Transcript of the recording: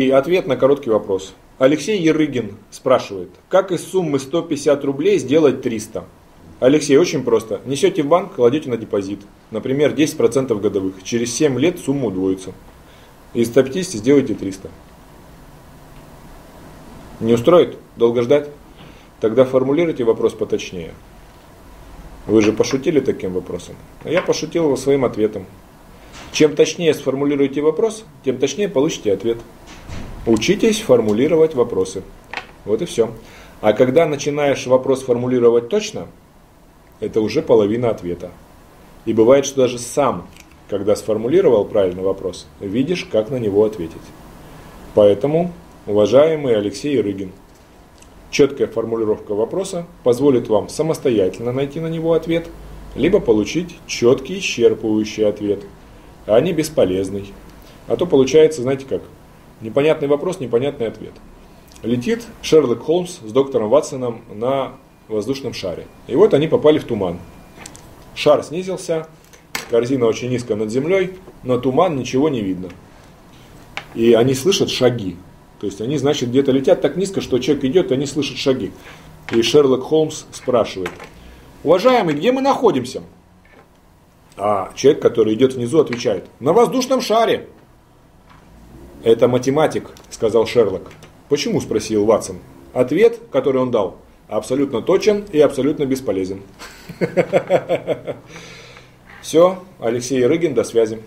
И ответ на короткий вопрос. Алексей Ерыгин спрашивает, как из суммы 150 рублей сделать 300? Алексей, очень просто. Несете в банк, кладете на депозит. Например, 10% годовых. Через 7 лет сумма удвоится. Из 150 сделайте 300. Не устроит? Долго ждать? Тогда формулируйте вопрос поточнее. Вы же пошутили таким вопросом. А я пошутил его своим ответом. Чем точнее сформулируете вопрос, тем точнее получите ответ. Учитесь формулировать вопросы. Вот и все. А когда начинаешь вопрос формулировать точно, это уже половина ответа. И бывает, что даже сам, когда сформулировал правильный вопрос, видишь, как на него ответить. Поэтому, уважаемый Алексей Рыгин, четкая формулировка вопроса позволит вам самостоятельно найти на него ответ, либо получить четкий, исчерпывающий ответ, а не бесполезный. А то получается, знаете как, Непонятный вопрос, непонятный ответ. Летит Шерлок Холмс с доктором Ватсоном на воздушном шаре. И вот они попали в туман. Шар снизился, корзина очень низко над землей, но туман ничего не видно. И они слышат шаги. То есть они, значит, где-то летят так низко, что человек идет, и они слышат шаги. И Шерлок Холмс спрашивает, уважаемый, где мы находимся? А человек, который идет внизу, отвечает, на воздушном шаре. «Это математик», – сказал Шерлок. «Почему?» – спросил Ватсон. Ответ, который он дал, абсолютно точен и абсолютно бесполезен. Все, Алексей Рыгин, до связи.